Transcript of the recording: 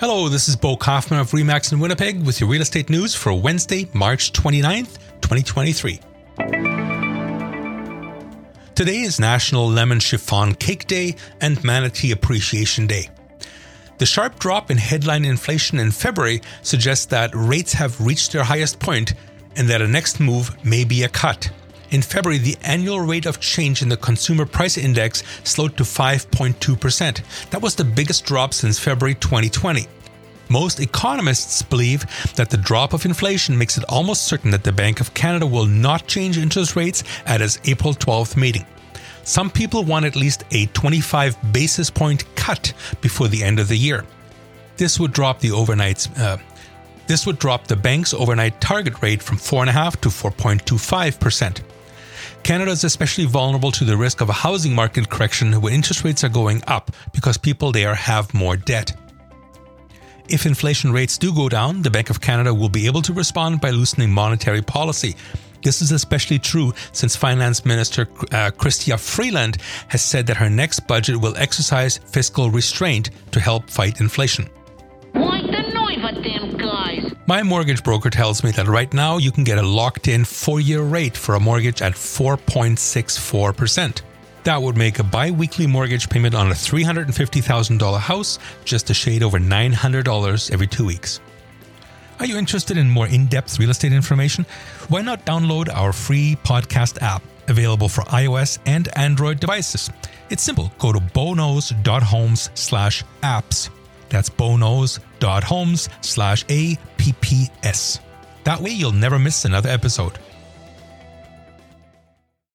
Hello, this is Bo Kauffmann of Remax in Winnipeg with your real estate news for Wednesday, March 29th, 2023. Today is National Lemon Chiffon Cake Day and Manatee Appreciation Day. The sharp drop in headline inflation in February suggests that rates have reached their highest point and that a next move may be a cut. In February, the annual rate of change in the Consumer Price Index slowed to 5.2%. That was the biggest drop since February 2020. Most economists believe that the drop of inflation makes it almost certain that the Bank of Canada will not change interest rates at its April 12th meeting. Some people want at least a 25 basis point cut before the end of the year. This would drop the uh, this would drop the bank's overnight target rate from 4.5 to 4.25%. Canada is especially vulnerable to the risk of a housing market correction when interest rates are going up because people there have more debt. If inflation rates do go down, the Bank of Canada will be able to respond by loosening monetary policy. This is especially true since Finance Minister uh, Freeland has said that her next budget will exercise fiscal restraint to help fight inflation. My mortgage broker tells me that right now you can get a locked in four year rate for a mortgage at 4.64%. That would make a bi weekly mortgage payment on a $350,000 house just a shade over $900 every two weeks. Are you interested in more in depth real estate information? Why not download our free podcast app available for iOS and Android devices? It's simple. Go to boknows.homes slash apps. That's boknows.homes slash apps. That way you'll never miss another episode.